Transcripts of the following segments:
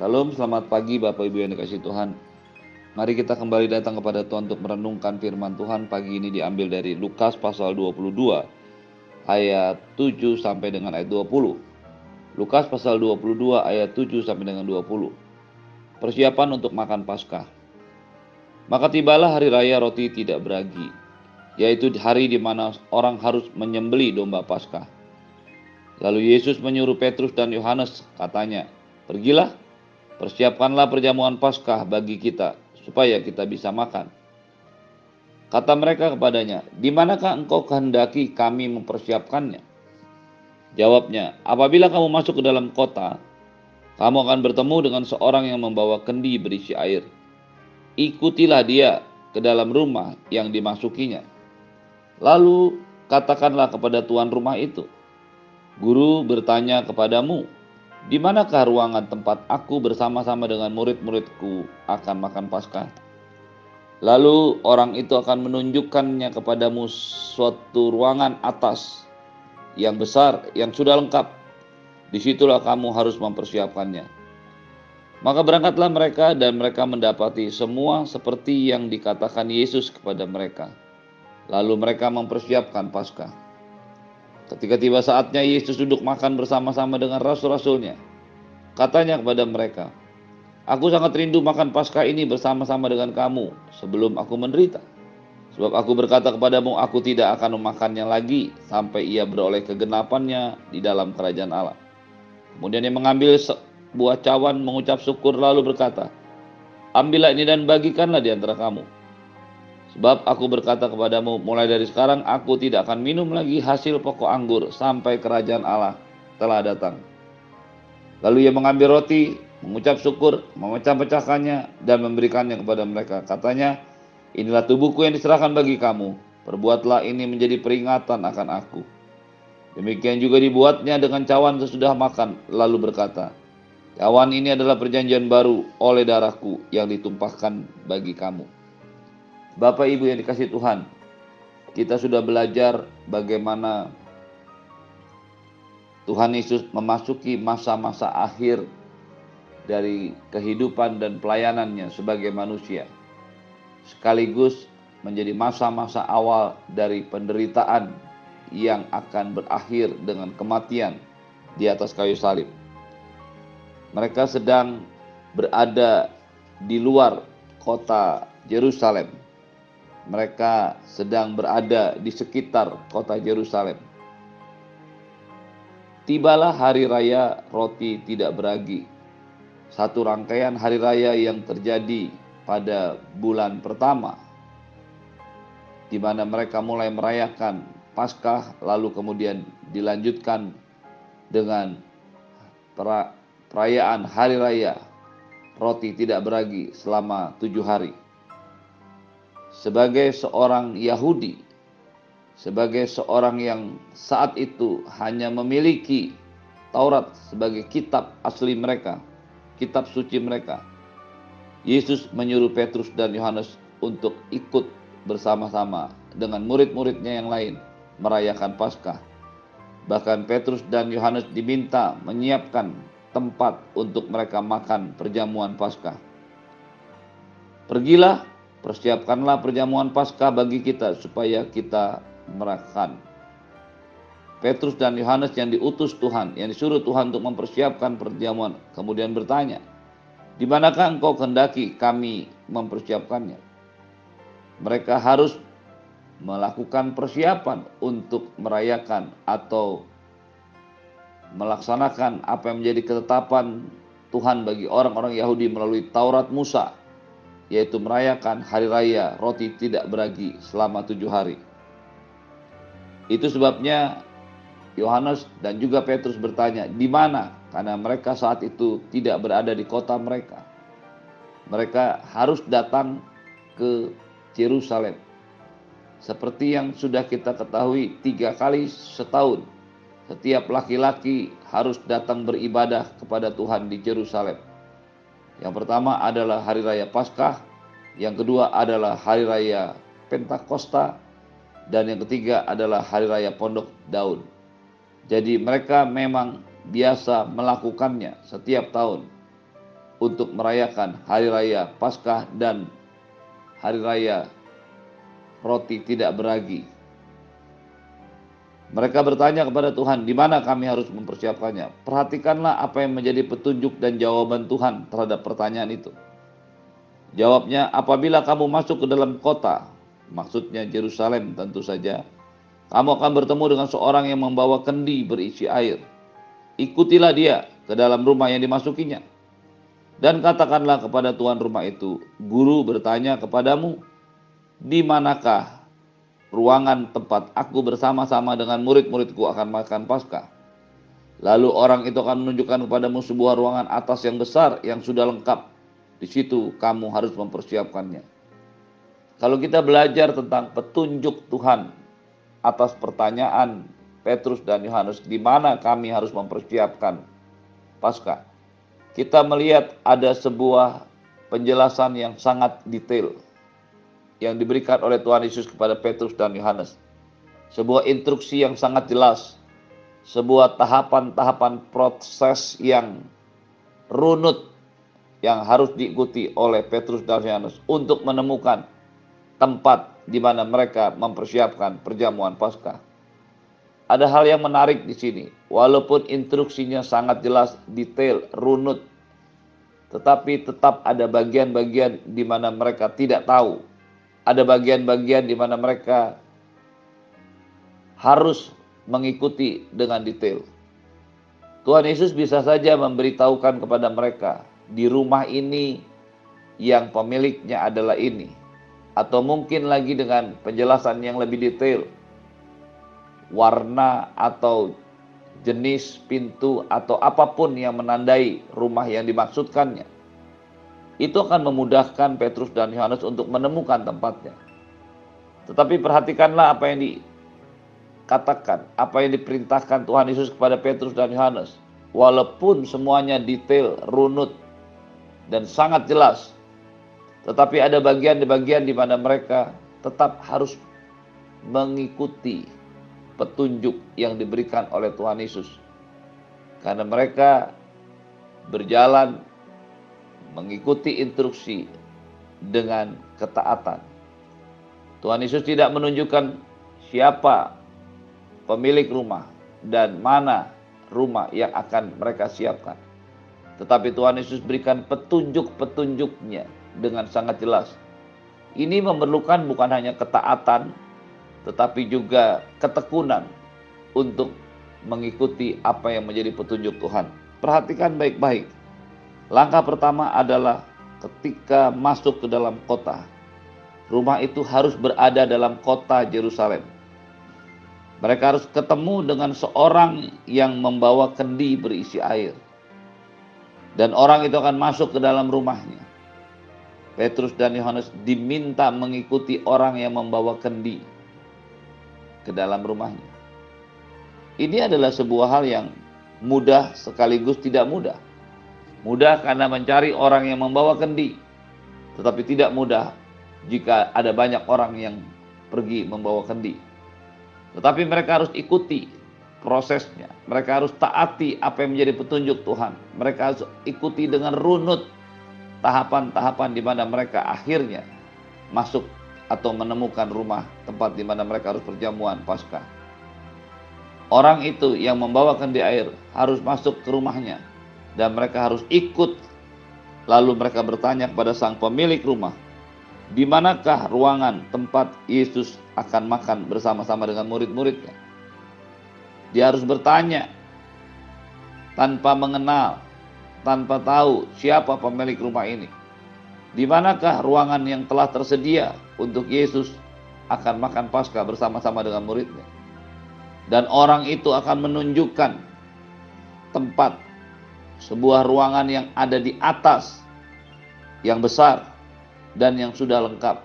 Shalom, selamat pagi Bapak Ibu yang dikasih Tuhan. Mari kita kembali datang kepada Tuhan untuk merenungkan firman Tuhan pagi ini diambil dari Lukas pasal 22 ayat 7 sampai dengan ayat 20. Lukas pasal 22 ayat 7 sampai dengan 20. Persiapan untuk makan Paskah. Maka tibalah hari raya roti tidak beragi, yaitu hari di mana orang harus menyembeli domba Paskah. Lalu Yesus menyuruh Petrus dan Yohanes, katanya, "Pergilah, Persiapkanlah perjamuan Paskah bagi kita, supaya kita bisa makan. Kata mereka kepadanya, di manakah engkau kehendaki kami mempersiapkannya? Jawabnya, apabila kamu masuk ke dalam kota, kamu akan bertemu dengan seorang yang membawa kendi berisi air. Ikutilah dia ke dalam rumah yang dimasukinya. Lalu katakanlah kepada tuan rumah itu, Guru bertanya kepadamu, di manakah ruangan tempat aku bersama-sama dengan murid-muridku akan makan Paskah? Lalu orang itu akan menunjukkannya kepadamu suatu ruangan atas yang besar, yang sudah lengkap. Di situlah kamu harus mempersiapkannya. Maka berangkatlah mereka dan mereka mendapati semua seperti yang dikatakan Yesus kepada mereka. Lalu mereka mempersiapkan Paskah. Ketika tiba saatnya Yesus duduk makan bersama-sama dengan rasul-rasulnya. Katanya kepada mereka, Aku sangat rindu makan Paskah ini bersama-sama dengan kamu sebelum aku menderita. Sebab aku berkata kepadamu, aku tidak akan memakannya lagi sampai ia beroleh kegenapannya di dalam kerajaan Allah. Kemudian dia mengambil sebuah cawan mengucap syukur lalu berkata, Ambillah ini dan bagikanlah di antara kamu Sebab aku berkata kepadamu, mulai dari sekarang aku tidak akan minum lagi hasil pokok anggur sampai kerajaan Allah telah datang. Lalu ia mengambil roti, mengucap syukur, memecah-pecahkannya, dan memberikannya kepada mereka. Katanya, inilah tubuhku yang diserahkan bagi kamu. Perbuatlah ini menjadi peringatan akan aku. Demikian juga dibuatnya dengan cawan sesudah makan, lalu berkata, Cawan ini adalah perjanjian baru oleh darahku yang ditumpahkan bagi kamu. Bapak Ibu yang dikasih Tuhan, kita sudah belajar bagaimana Tuhan Yesus memasuki masa-masa akhir dari kehidupan dan pelayanannya sebagai manusia. Sekaligus menjadi masa-masa awal dari penderitaan yang akan berakhir dengan kematian di atas kayu salib. Mereka sedang berada di luar kota Yerusalem mereka sedang berada di sekitar kota Yerusalem. Tibalah hari raya roti tidak beragi. Satu rangkaian hari raya yang terjadi pada bulan pertama di mana mereka mulai merayakan Paskah lalu kemudian dilanjutkan dengan perayaan hari raya roti tidak beragi selama tujuh hari sebagai seorang Yahudi, sebagai seorang yang saat itu hanya memiliki Taurat sebagai kitab asli mereka, kitab suci mereka. Yesus menyuruh Petrus dan Yohanes untuk ikut bersama-sama dengan murid-muridnya yang lain merayakan Paskah. Bahkan Petrus dan Yohanes diminta menyiapkan tempat untuk mereka makan perjamuan Paskah. Pergilah Persiapkanlah perjamuan Paskah bagi kita supaya kita merasakan. Petrus dan Yohanes yang diutus Tuhan, yang disuruh Tuhan untuk mempersiapkan perjamuan, kemudian bertanya, di manakah engkau kehendaki kami mempersiapkannya? Mereka harus melakukan persiapan untuk merayakan atau melaksanakan apa yang menjadi ketetapan Tuhan bagi orang-orang Yahudi melalui Taurat Musa yaitu merayakan hari raya roti tidak beragi selama tujuh hari. Itu sebabnya Yohanes dan juga Petrus bertanya, di mana? Karena mereka saat itu tidak berada di kota mereka. Mereka harus datang ke Yerusalem. Seperti yang sudah kita ketahui tiga kali setahun, setiap laki-laki harus datang beribadah kepada Tuhan di Yerusalem yang pertama adalah hari raya Paskah, yang kedua adalah hari raya Pentakosta, dan yang ketiga adalah hari raya Pondok Daun. Jadi mereka memang biasa melakukannya setiap tahun. untuk merayakan hari raya Paskah dan hari raya roti tidak beragi. Mereka bertanya kepada Tuhan, di mana kami harus mempersiapkannya? Perhatikanlah apa yang menjadi petunjuk dan jawaban Tuhan terhadap pertanyaan itu. Jawabnya, apabila kamu masuk ke dalam kota, maksudnya Yerusalem tentu saja, kamu akan bertemu dengan seorang yang membawa kendi berisi air. Ikutilah dia ke dalam rumah yang dimasukinya. Dan katakanlah kepada tuan rumah itu, guru bertanya kepadamu, di manakah ruangan tempat aku bersama-sama dengan murid-muridku akan makan Paskah. Lalu orang itu akan menunjukkan kepadamu sebuah ruangan atas yang besar yang sudah lengkap. Di situ kamu harus mempersiapkannya. Kalau kita belajar tentang petunjuk Tuhan atas pertanyaan Petrus dan Yohanes di mana kami harus mempersiapkan Paskah. Kita melihat ada sebuah penjelasan yang sangat detail yang diberikan oleh Tuhan Yesus kepada Petrus dan Yohanes. Sebuah instruksi yang sangat jelas, sebuah tahapan-tahapan proses yang runut yang harus diikuti oleh Petrus dan Yohanes untuk menemukan tempat di mana mereka mempersiapkan perjamuan Paskah. Ada hal yang menarik di sini, walaupun instruksinya sangat jelas, detail, runut, tetapi tetap ada bagian-bagian di mana mereka tidak tahu ada bagian-bagian di mana mereka harus mengikuti dengan detail. Tuhan Yesus bisa saja memberitahukan kepada mereka di rumah ini yang pemiliknya adalah ini, atau mungkin lagi dengan penjelasan yang lebih detail, warna atau jenis pintu atau apa pun yang menandai rumah yang dimaksudkannya itu akan memudahkan Petrus dan Yohanes untuk menemukan tempatnya. Tetapi perhatikanlah apa yang dikatakan, apa yang diperintahkan Tuhan Yesus kepada Petrus dan Yohanes. Walaupun semuanya detail, runut, dan sangat jelas, tetapi ada bagian di bagian di mana mereka tetap harus mengikuti petunjuk yang diberikan oleh Tuhan Yesus. Karena mereka berjalan mengikuti instruksi dengan ketaatan. Tuhan Yesus tidak menunjukkan siapa pemilik rumah dan mana rumah yang akan mereka siapkan. Tetapi Tuhan Yesus berikan petunjuk-petunjuknya dengan sangat jelas. Ini memerlukan bukan hanya ketaatan, tetapi juga ketekunan untuk mengikuti apa yang menjadi petunjuk Tuhan. Perhatikan baik-baik Langkah pertama adalah ketika masuk ke dalam kota. Rumah itu harus berada dalam kota Yerusalem. Mereka harus ketemu dengan seorang yang membawa kendi berisi air. Dan orang itu akan masuk ke dalam rumahnya. Petrus dan Yohanes diminta mengikuti orang yang membawa kendi ke dalam rumahnya. Ini adalah sebuah hal yang mudah sekaligus tidak mudah. Mudah karena mencari orang yang membawa kendi. Tetapi tidak mudah jika ada banyak orang yang pergi membawa kendi. Tetapi mereka harus ikuti prosesnya. Mereka harus taati apa yang menjadi petunjuk Tuhan. Mereka harus ikuti dengan runut tahapan-tahapan di mana mereka akhirnya masuk atau menemukan rumah tempat di mana mereka harus perjamuan pasca. Orang itu yang membawa kendi air harus masuk ke rumahnya dan mereka harus ikut. Lalu mereka bertanya kepada sang pemilik rumah, di manakah ruangan tempat Yesus akan makan bersama-sama dengan murid-muridnya? Dia harus bertanya tanpa mengenal, tanpa tahu siapa pemilik rumah ini. Di manakah ruangan yang telah tersedia untuk Yesus akan makan Paskah bersama-sama dengan muridnya? Dan orang itu akan menunjukkan tempat sebuah ruangan yang ada di atas yang besar dan yang sudah lengkap.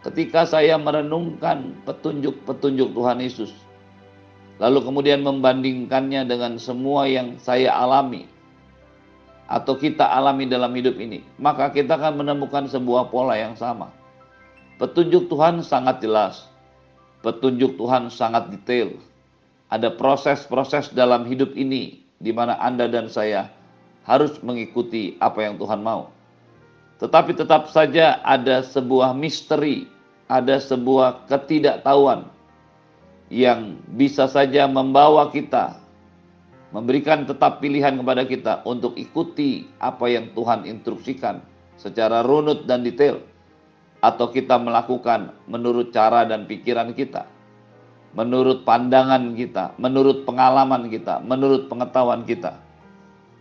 Ketika saya merenungkan petunjuk-petunjuk Tuhan Yesus, lalu kemudian membandingkannya dengan semua yang saya alami atau kita alami dalam hidup ini, maka kita akan menemukan sebuah pola yang sama. Petunjuk Tuhan sangat jelas, petunjuk Tuhan sangat detail. Ada proses-proses dalam hidup ini di mana Anda dan saya harus mengikuti apa yang Tuhan mau. Tetapi tetap saja ada sebuah misteri, ada sebuah ketidaktahuan yang bisa saja membawa kita memberikan tetap pilihan kepada kita untuk ikuti apa yang Tuhan instruksikan secara runut dan detail atau kita melakukan menurut cara dan pikiran kita menurut pandangan kita menurut pengalaman kita menurut pengetahuan kita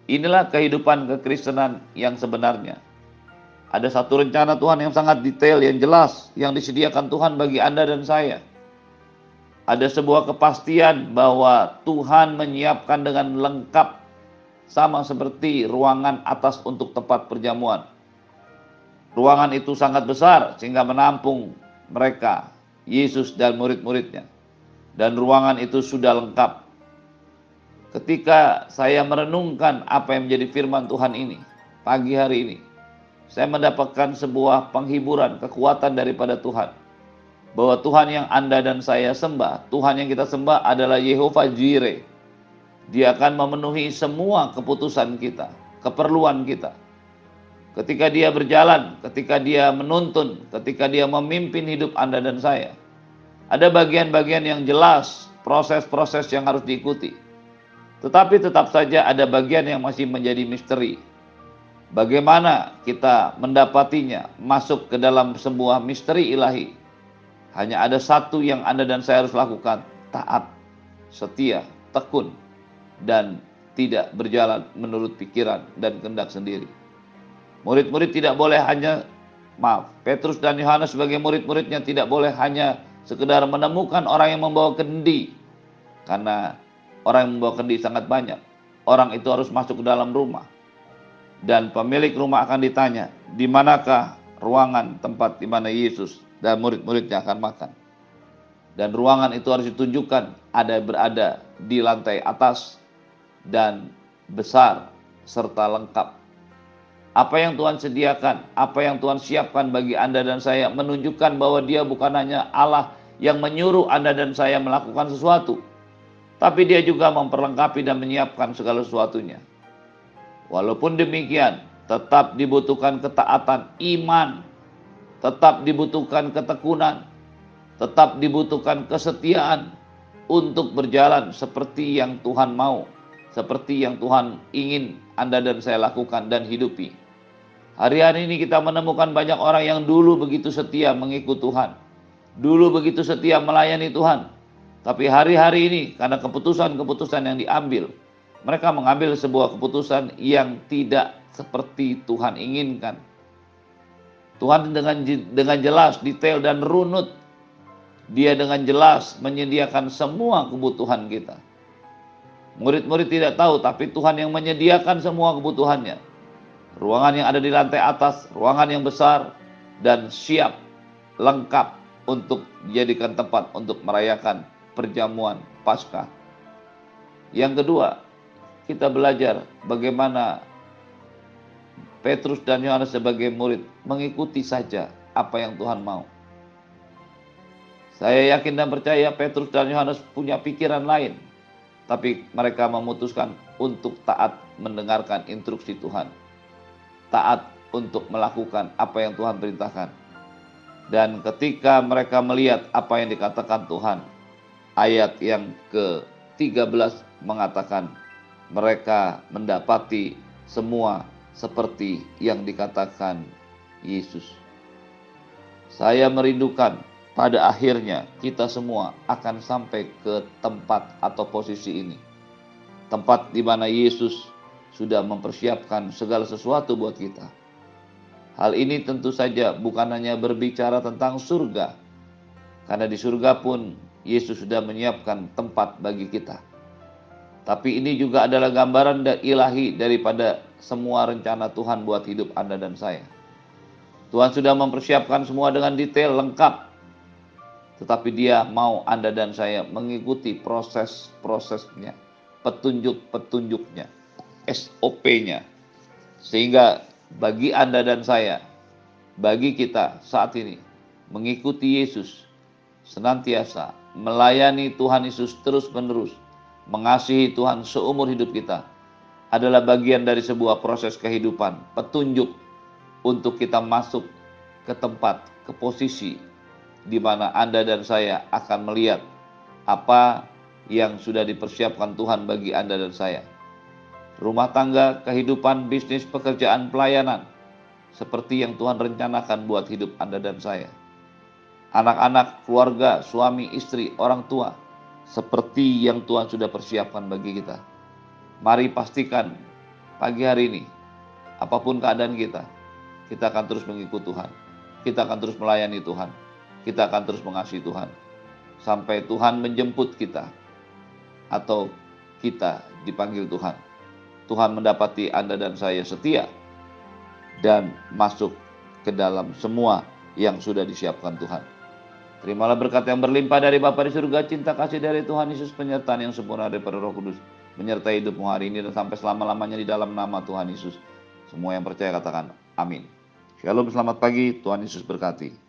inilah kehidupan kekristenan yang sebenarnya ada satu rencana Tuhan yang sangat detail yang jelas yang disediakan Tuhan bagi Anda dan saya ada sebuah kepastian bahwa Tuhan menyiapkan dengan lengkap sama seperti ruangan atas untuk tempat perjamuan. Ruangan itu sangat besar sehingga menampung mereka, Yesus dan murid-muridnya. Dan ruangan itu sudah lengkap. Ketika saya merenungkan apa yang menjadi firman Tuhan ini, pagi hari ini, saya mendapatkan sebuah penghiburan, kekuatan daripada Tuhan bahwa Tuhan yang Anda dan saya sembah, Tuhan yang kita sembah adalah Yehova Jireh. Dia akan memenuhi semua keputusan kita, keperluan kita. Ketika dia berjalan, ketika dia menuntun, ketika dia memimpin hidup Anda dan saya. Ada bagian-bagian yang jelas, proses-proses yang harus diikuti. Tetapi tetap saja ada bagian yang masih menjadi misteri. Bagaimana kita mendapatinya masuk ke dalam sebuah misteri ilahi hanya ada satu yang Anda dan saya harus lakukan, taat, setia, tekun, dan tidak berjalan menurut pikiran dan kehendak sendiri. Murid-murid tidak boleh hanya, maaf, Petrus dan Yohanes sebagai murid-muridnya tidak boleh hanya sekedar menemukan orang yang membawa kendi. Karena orang yang membawa kendi sangat banyak. Orang itu harus masuk ke dalam rumah. Dan pemilik rumah akan ditanya, di manakah ruangan tempat di mana Yesus dan murid-muridnya akan makan. Dan ruangan itu harus ditunjukkan ada berada di lantai atas dan besar serta lengkap. Apa yang Tuhan sediakan, apa yang Tuhan siapkan bagi Anda dan saya menunjukkan bahwa Dia bukan hanya Allah yang menyuruh Anda dan saya melakukan sesuatu, tapi Dia juga memperlengkapi dan menyiapkan segala sesuatunya. Walaupun demikian, tetap dibutuhkan ketaatan iman tetap dibutuhkan ketekunan, tetap dibutuhkan kesetiaan untuk berjalan seperti yang Tuhan mau, seperti yang Tuhan ingin Anda dan saya lakukan dan hidupi. Hari-hari ini kita menemukan banyak orang yang dulu begitu setia mengikut Tuhan. Dulu begitu setia melayani Tuhan. Tapi hari-hari ini karena keputusan-keputusan yang diambil, mereka mengambil sebuah keputusan yang tidak seperti Tuhan inginkan Tuhan dengan dengan jelas, detail dan runut dia dengan jelas menyediakan semua kebutuhan kita. Murid-murid tidak tahu, tapi Tuhan yang menyediakan semua kebutuhannya. Ruangan yang ada di lantai atas, ruangan yang besar, dan siap, lengkap untuk dijadikan tempat untuk merayakan perjamuan Paskah. Yang kedua, kita belajar bagaimana Petrus dan Yohanes sebagai murid mengikuti saja apa yang Tuhan mau. Saya yakin dan percaya Petrus dan Yohanes punya pikiran lain, tapi mereka memutuskan untuk taat mendengarkan instruksi Tuhan. Taat untuk melakukan apa yang Tuhan perintahkan. Dan ketika mereka melihat apa yang dikatakan Tuhan, ayat yang ke-13 mengatakan mereka mendapati semua seperti yang dikatakan Yesus. Saya merindukan pada akhirnya kita semua akan sampai ke tempat atau posisi ini. Tempat di mana Yesus sudah mempersiapkan segala sesuatu buat kita. Hal ini tentu saja bukan hanya berbicara tentang surga, karena di surga pun Yesus sudah menyiapkan tempat bagi kita. Tapi ini juga adalah gambaran ilahi daripada semua rencana Tuhan buat hidup Anda dan saya. Tuhan sudah mempersiapkan semua dengan detail lengkap. Tetapi dia mau Anda dan saya mengikuti proses-prosesnya, petunjuk-petunjuknya, SOP-nya. Sehingga bagi Anda dan saya, bagi kita saat ini, mengikuti Yesus senantiasa, melayani Tuhan Yesus terus-menerus, mengasihi Tuhan seumur hidup kita, adalah bagian dari sebuah proses kehidupan, petunjuk untuk kita masuk ke tempat, ke posisi di mana Anda dan saya akan melihat apa yang sudah dipersiapkan Tuhan bagi Anda dan saya. Rumah tangga, kehidupan, bisnis, pekerjaan, pelayanan, seperti yang Tuhan rencanakan buat hidup Anda dan saya. Anak-anak, keluarga, suami, istri, orang tua, seperti yang Tuhan sudah persiapkan bagi kita. Mari pastikan pagi hari ini, apa pun keadaan kita, kita akan terus mengikuti Tuhan. Kita akan terus melayani Tuhan. Kita akan terus mengasihi Tuhan. Sampai Tuhan menjemput kita. Atau kita dipanggil Tuhan. Tuhan mendapati Anda dan saya setia. Dan masuk ke dalam semua yang sudah disiapkan Tuhan. Terimalah berkat yang berlimpah dari Bapa di surga, cinta kasih dari Tuhan Yesus, penyertaan yang sempurna daripada Roh Kudus menyertai hidupmu hari ini dan sampai selama-lamanya di dalam nama Tuhan Yesus. Semua yang percaya katakan amin. Shalom, selamat pagi, Tuhan Yesus berkati.